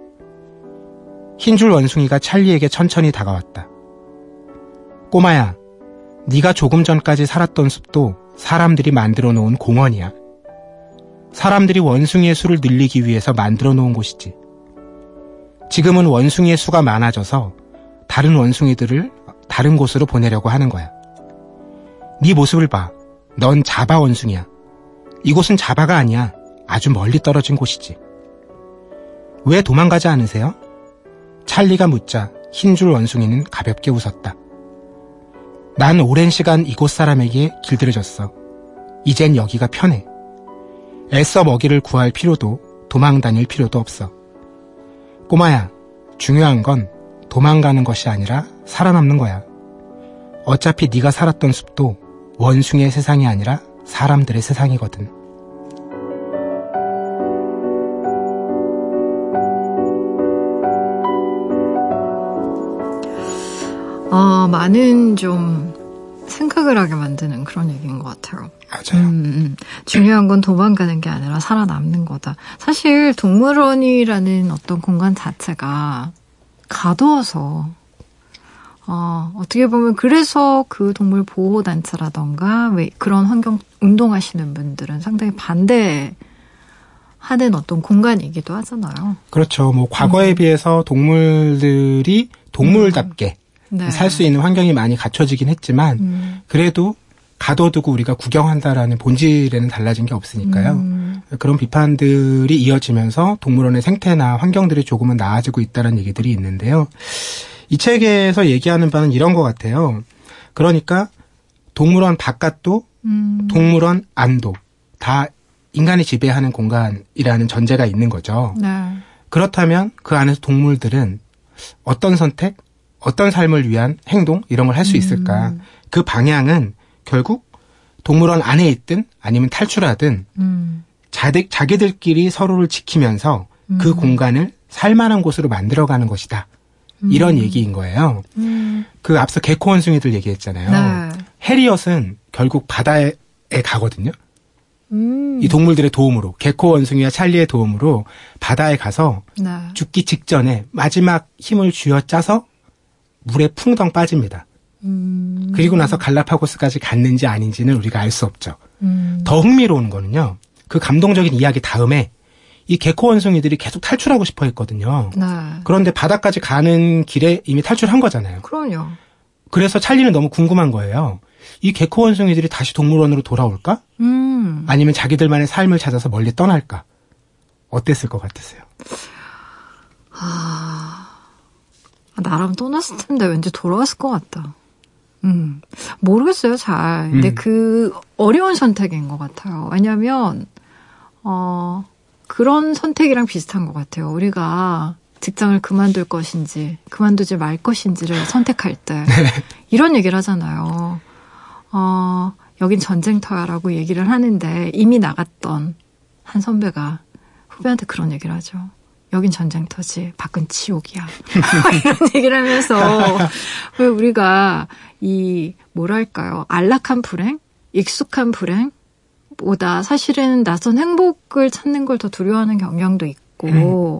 흰줄 원숭이가 찰리에게 천천히 다가왔다. 꼬마야, 네가 조금 전까지 살았던 숲도 사람들이 만들어 놓은 공원이야. 사람들이 원숭이의 수를 늘리기 위해서 만들어 놓은 곳이지. 지금은 원숭이의 수가 많아져서 다른 원숭이들을 다른 곳으로 보내려고 하는 거야. 네 모습을 봐. 넌 자바 원숭이야. 이곳은 자바가 아니야. 아주 멀리 떨어진 곳이지. 왜 도망가지 않으세요? 찰리가 묻자 흰 줄 원숭이는 가볍게 웃었다. 난 오랜 시간 이곳 사람에게 길들여졌어. 이젠 여기가 편해. 애써 먹이를 구할 필요도 도망 다닐 필요도 없어. 꼬마야, 중요한 건 도망가는 것이 아니라 살아남는 거야. 어차피 네가 살았던 숲도 원숭이의 세상이 아니라 사람들의 세상이거든. 어, 많은 좀 생각을 하게 만드는 그런 얘기인 것 같아요. 맞아요. 음, 음. 중요한 건 도망가는 게 아니라 살아남는 거다. 사실 동물원이라는 어떤 공간 자체가 가두어서 어, 어떻게 보면 그래서 그 동물 보호 단체라던가 왜 그런 환경 운동하시는 분들은 상당히 반대 하는 어떤 공간이기도 하잖아요. 그렇죠. 뭐 과거에 음. 비해서 동물들이 동물답게 음. 네. 살수 있는 환경이 많이 갖춰지긴 했지만 음. 그래도 가둬두고 우리가 구경한다라는 본질에는 달라진 게 없으니까요. 음. 그런 비판들이 이어지면서 동물원의 생태나 환경들이 조금은 나아지고 있다는 얘기들이 있는데요. 이 책에서 얘기하는 바는 이런 것 같아요. 그러니까 동물원 바깥도 음. 동물원 안도 다 인간이 지배하는 공간이라는 전제가 있는 거죠. 네. 그렇다면 그 안에서 동물들은 어떤 선택, 어떤 삶을 위한 행동 이런 걸 할 수 있을까? 음. 그 방향은 결국 동물원 안에 있든 아니면 탈출하든 음. 자기, 자기들끼리 서로를 지키면서 그 음. 그 공간을 살만한 곳으로 만들어가는 것이다. 이런 음. 얘기인 거예요. 음. 그 앞서 개코 원숭이들 얘기했잖아요. 네. 해리엇은 결국 바다에 가거든요. 음. 이 동물들의 도움으로 개코 원숭이와 찰리의 도움으로 바다에 가서 네. 죽기 직전에 마지막 힘을 쥐어짜서 물에 풍덩 빠집니다. 음. 그리고 나서 갈라파고스까지 갔는지 아닌지는 우리가 알 수 없죠. 음. 더 흥미로운 거는요. 그 감동적인 이야기 다음에 이 개코 원숭이들이 계속 탈출하고 싶어 했거든요. 네. 그런데 바다까지 가는 길에 이미 탈출한 거잖아요. 그럼요. 그래서 찰리는 너무 궁금한 거예요. 이 개코 원숭이들이 다시 동물원으로 돌아올까? 음. 아니면 자기들만의 삶을 찾아서 멀리 떠날까? 어땠을 것 같으세요? 아, 나라면 떠났을 텐데 왠지 돌아왔을 것 같다. 음, 모르겠어요, 잘. 근데 음. 그 어려운 선택인 것 같아요. 왜냐면, 어, 그런 선택이랑 비슷한 것 같아요. 우리가 직장을 그만둘 것인지, 그만두지 말 것인지를 선택할 때, 네. 이런 얘기를 하잖아요. 어, 여긴 전쟁터야라고 얘기를 하는데, 이미 나갔던 한 선배가 후배한테 그런 얘기를 하죠. 여긴 전쟁터지, 밖은 지옥이야. 이런 얘기를 하면서, 왜 우리가 이, 뭐랄까요, 안락한 불행? 익숙한 불행? 보다 사실은 낯선 행복을 찾는 걸 더 두려워하는 경향도 있고, 음.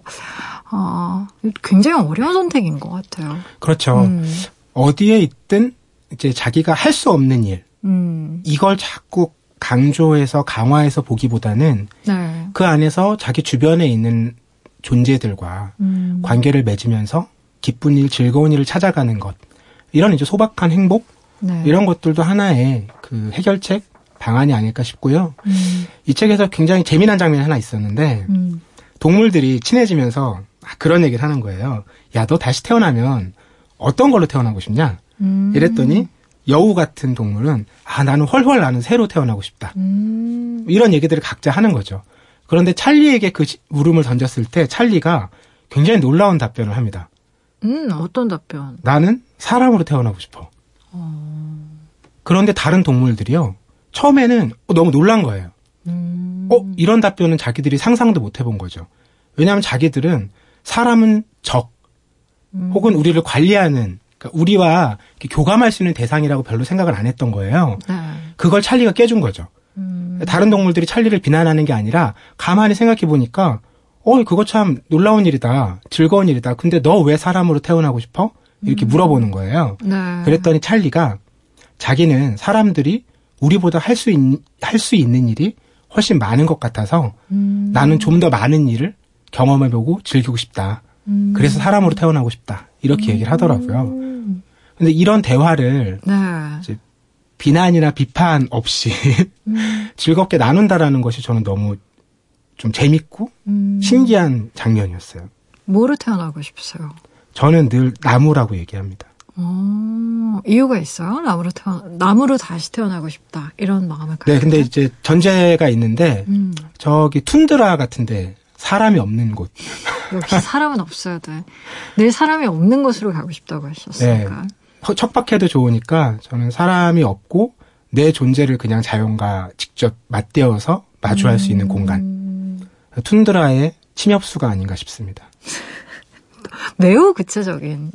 어, 굉장히 어려운 선택인 것 같아요. 그렇죠. 음. 어디에 있든 이제 자기가 할 수 없는 일, 음. 이걸 자꾸 강조해서 강화해서 보기보다는 네. 그 안에서 자기 주변에 있는 존재들과 음. 관계를 맺으면서 기쁜 일, 즐거운 일을 찾아가는 것, 이런 이제 소박한 행복, 네. 이런 것들도 하나의 그 해결책, 방안이 아닐까 싶고요. 음. 이 책에서 굉장히 재미난 장면이 하나 있었는데 음. 동물들이 친해지면서 그런 얘기를 하는 거예요. 야, 너 다시 태어나면 어떤 걸로 태어나고 싶냐? 음. 이랬더니 여우 같은 동물은 아, 나는 훨훨 나는 새로 태어나고 싶다. 음. 이런 얘기들을 각자 하는 거죠. 그런데 찰리에게 그 물음을 던졌을 때 찰리가 굉장히 놀라운 답변을 합니다. 음, 어떤 답변? 나는 사람으로 태어나고 싶어. 어... 그런데 다른 동물들이요. 처음에는 너무 놀란 거예요. 음. 어, 이런 답변은 자기들이 상상도 못 해본 거죠. 왜냐하면 자기들은 사람은 적, 음. 혹은 우리를 관리하는, 그러니까 우리와 교감할 수 있는 대상이라고 별로 생각을 안 했던 거예요. 네. 그걸 찰리가 깨준 거죠. 음. 다른 동물들이 찰리를 비난하는 게 아니라 가만히 생각해 보니까 어 그거 참 놀라운 일이다 즐거운 일이다 근데 너 왜 사람으로 태어나고 싶어 이렇게 음. 물어보는 거예요 네. 그랬더니 찰리가 자기는 사람들이 우리보다 할수할수 있는 일이 훨씬 많은 것 같아서 음. 나는 좀 더 많은 일을 경험해보고 즐기고 싶다. 음. 그래서 사람으로 태어나고 싶다. 이렇게 음. 얘기를 하더라고요. 근데 이런 대화를 네. 비난이나 비판 없이 음. 즐겁게 나눈다라는 것이 저는 너무 좀 재밌고 음. 신기한 장면이었어요. 뭐로 태어나고 싶으세요? 저는 늘 나무라고 얘기합니다. 어, 이유가 있어요? 나무로 태어 나무로 다시 태어나고 싶다 이런 마음을 갖고. 네, 근데 이제 전제가 있는데 음. 저기 툰드라 같은데 사람이 없는 곳. 역시 사람은 없어야 돼. 늘 사람이 없는 곳으로 가고 싶다고 하셨으니까. 네. 척박해도 좋으니까 저는 사람이 없고 내 존재를 그냥 자연과 직접 맞대어서 마주할 음. 수 있는 공간. 음. 툰드라의 침엽수가 아닌가 싶습니다. 매우 구체적인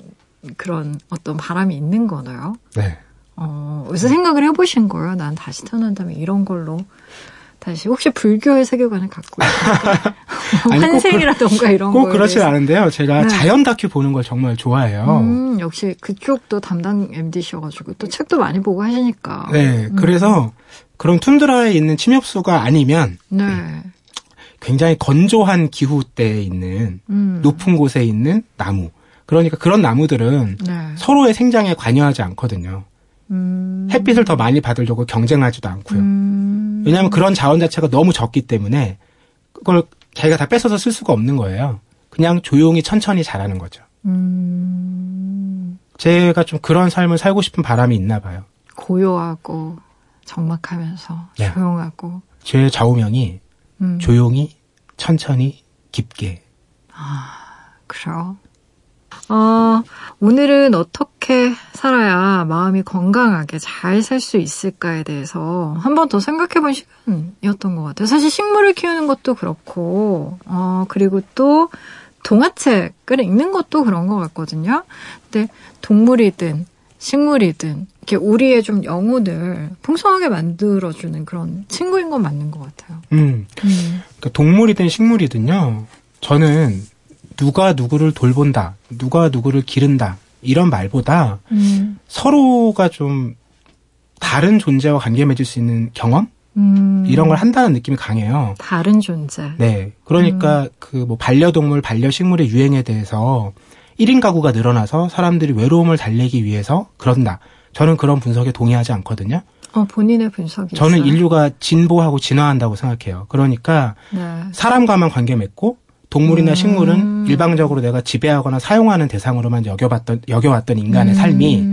그런 어떤 바람이 있는 거네요. 네. 어, 그래서 생각을 해보신 거예요. 난 다시 태어난다면 이런 걸로 다시 혹시 불교의 세계관을 갖고 환생이라던가 이런 거. 꼭 그렇지 않은데요. 제가 네. 자연 다큐 보는 걸 정말 좋아해요. 음, 역시 그쪽도 담당 MD셔가지고 또 책도 많이 보고 하시니까. 네, 음. 그래서 그런 툰드라에 있는 침엽수가 아니면 네. 굉장히 건조한 기후 때에 있는 음. 높은 곳에 있는 나무. 그러니까 그런 나무들은 네. 서로의 생장에 관여하지 않거든요. 음. 햇빛을 더 많이 받으려고 경쟁하지도 않고요. 음. 왜냐하면 그런 자원 자체가 너무 적기 때문에 그걸 자기가 다 뺏어서 쓸 수가 없는 거예요. 그냥 조용히 천천히 자라는 거죠. 음. 제가 좀 그런 삶을 살고 싶은 바람이 있나 봐요. 고요하고 적막하면서 네. 조용하고. 제 좌우명이 음. 조용히 천천히 깊게. 아, 그래요. 어, 오늘은 어떻게 살아야 마음이 건강하게 잘 살 수 있을까에 대해서 한 번 더 생각해 본 시간이었던 것 같아요. 사실 식물을 키우는 것도 그렇고, 어, 그리고 또 동화책을 읽는 것도 그런 것 같거든요. 근데 동물이든 식물이든 이렇게 우리의 좀 영혼을 풍성하게 만들어주는 그런 친구인 건 맞는 것 같아요. 음. 음. 그러니까 동물이든 식물이든요. 저는 누가 누구를 돌본다, 누가 누구를 기른다 이런 말보다 음. 서로가 좀 다른 존재와 관계 맺을 수 있는 경험 음. 이런 걸 한다는 느낌이 강해요. 다른 존재. 네. 그러니까 음. 그뭐 반려동물, 반려식물의 유행에 대해서 1인 가구가 늘어나서 사람들이 외로움을 달래기 위해서 그런다. 저는 그런 분석에 동의하지 않거든요. 어, 본인의 분석이 저는 있어요? 인류가 진보하고 진화한다고 생각해요. 그러니까 네. 사람과만 관계 맺고 동물이나 음. 식물은 일방적으로 내가 지배하거나 사용하는 대상으로만 여겨봤던 여겨왔던 인간의 음. 삶이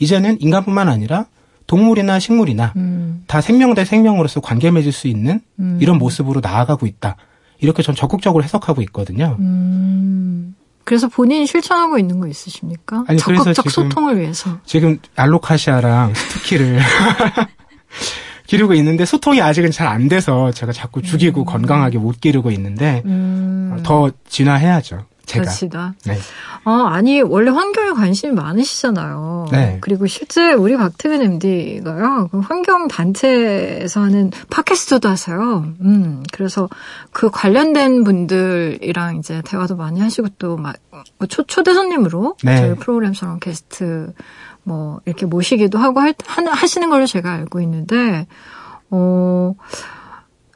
이제는 인간뿐만 아니라 동물이나 식물이나 음. 다 생명 대 생명으로서 관계 맺을 수 있는 음. 이런 모습으로 나아가고 있다. 이렇게 전 적극적으로 해석하고 있거든요. 음. 그래서 본인이 실천하고 있는 거 있으십니까? 아니, 적극적 소통을 위해서. 지금 알로카시아랑 스투키를 기르고 있는데 소통이 아직은 잘 안 돼서 제가 자꾸 죽이고 음. 건강하게 못 기르고 있는데 음. 더 진화해야죠. 제가. 그렇다. 네. 어, 아니 원래 환경에 관심이 많으시잖아요. 네. 그리고 실제 우리 박태근 MD가요. 그 환경 단체에서 하는 팟캐스트도 하세요. 음. 그래서 그 관련된 분들이랑 이제 대화도 많이 하시고 또막 뭐 초, 초대 손님으로 네. 저희 프로그램처럼 게스트 뭐 이렇게 모시기도 하고 할, 하시는 걸로 제가 알고 있는데 어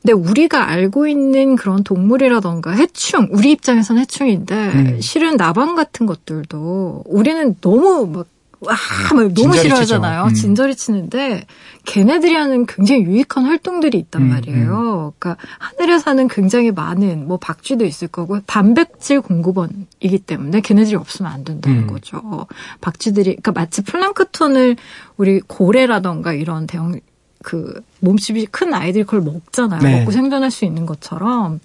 근데 우리가 알고 있는 그런 동물이라던가 해충 우리 입장에서는 해충인데 음. 실은 나방 같은 것들도 우리는 너무 막 와, 막 너무 싫어하잖아요. 음. 진저리 치는데 걔네들이 하는 굉장히 유익한 활동들이 있단 음, 말이에요. 음. 그러니까 하늘에 사는 굉장히 많은 뭐 박쥐도 있을 거고 단백질 공급원이기 때문에 걔네들이 없으면 안 된다는 음. 거죠. 박쥐들이 그러니까 마치 플랑크톤을 우리 고래라던가 이런 대형 그 몸집이 큰 아이들이 그걸 먹잖아요. 네. 먹고 생존할 수 있는 것처럼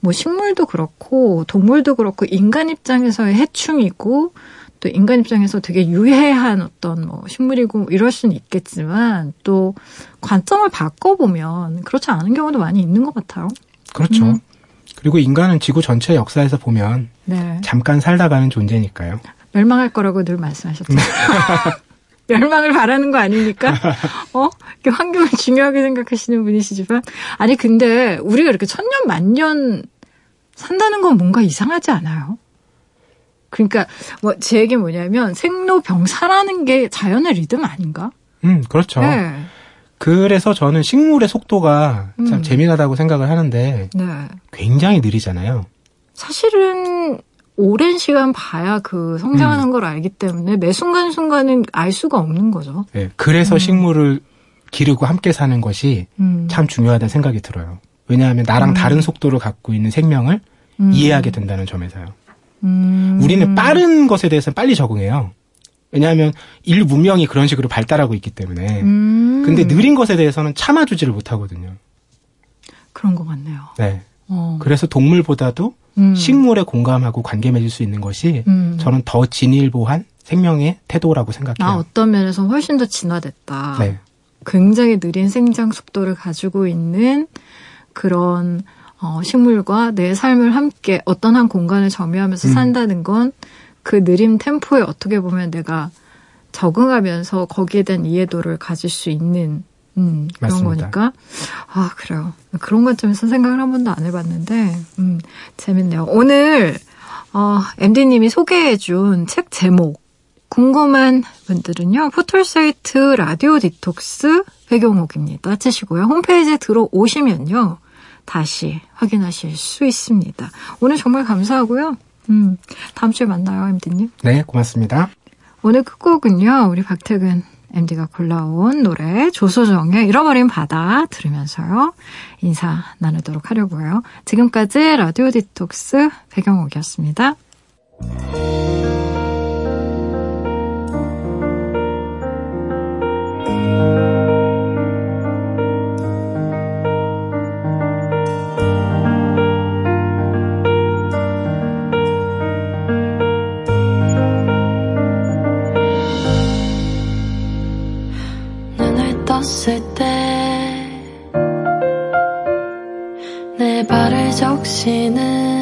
뭐 식물도 그렇고 동물도 그렇고 인간 입장에서의 해충이고 또 인간 입장에서 되게 유해한 어떤 뭐 식물이고 이럴 수는 있겠지만 또 관점을 바꿔보면 그렇지 않은 경우도 많이 있는 것 같아요. 그렇죠. 음. 그리고 인간은 지구 전체 역사에서 보면 네. 잠깐 살다 가는 존재니까요. 멸망할 거라고 늘 말씀하셨죠. 멸망을 바라는 거 아닙니까? 어? 환경을 중요하게 생각하시는 분이시지만. 아니, 근데 우리가 이렇게 천년, 만년 산다는 건 뭔가 이상하지 않아요? 그러니까, 뭐, 제 얘기 뭐냐면, 생로병사라는 게 자연의 리듬 아닌가? 음, 그렇죠. 네. 그래서 저는 식물의 속도가 참 음. 재미나다고 생각을 하는데, 네. 굉장히 느리잖아요. 사실은 오랜 시간 봐야 그 성장하는 음. 걸 알기 때문에 매 순간 순간은 알 수가 없는 거죠. 네, 그래서 음. 식물을 기르고 함께 사는 것이 음. 참 중요하다는 생각이 들어요. 왜냐하면 나랑 음. 다른 속도를 갖고 있는 생명을 음. 이해하게 된다는 점에서요. 음. 우리는 빠른 것에 대해서 빨리 적응해요. 왜냐하면 인류 문명이 그런 식으로 발달하고 있기 때문에. 근데 느린 것에 대해서는 참아주지를 못하거든요. 그런 것 같네요. 네. 어. 그래서 동물보다도 음. 식물에 공감하고 관계 맺을 수 있는 것이 음. 저는 더 진일보한 생명의 태도라고 생각해요. 아, 어떤 면에서 훨씬 더 진화됐다. 네. 굉장히 느린 생장 속도를 가지고 있는 그런 어, 식물과 내 삶을 함께 어떤 한 공간을 점유하면서 음. 산다는 건 그 느림 템포에 어떻게 보면 내가 적응하면서 거기에 대한 이해도를 가질 수 있는 음, 그런 맞습니다. 거니까. 아, 그래요. 그런 관점에서 생각을 한 번도 안 해봤는데, 음, 재밌네요. 오늘, 어, MD님이 소개해준 책 제목, 궁금한 분들은요, 포털사이트 라디오 디톡스 배경옥입니다. 치시고요. 홈페이지에 들어오시면요, 다시 확인하실 수 있습니다. 오늘 정말 감사하고요. 음, 다음 주에 만나요, MD님. 네, 고맙습니다. 오늘 끝곡은요, 우리 박태근 MD가 골라온 노래 조소정의 잃어버린 바다 들으면서요. 인사 나누도록 하려고요. 지금까지 라디오 디톡스 배경옥이었습니다. 떴을 때 내 발을 적시는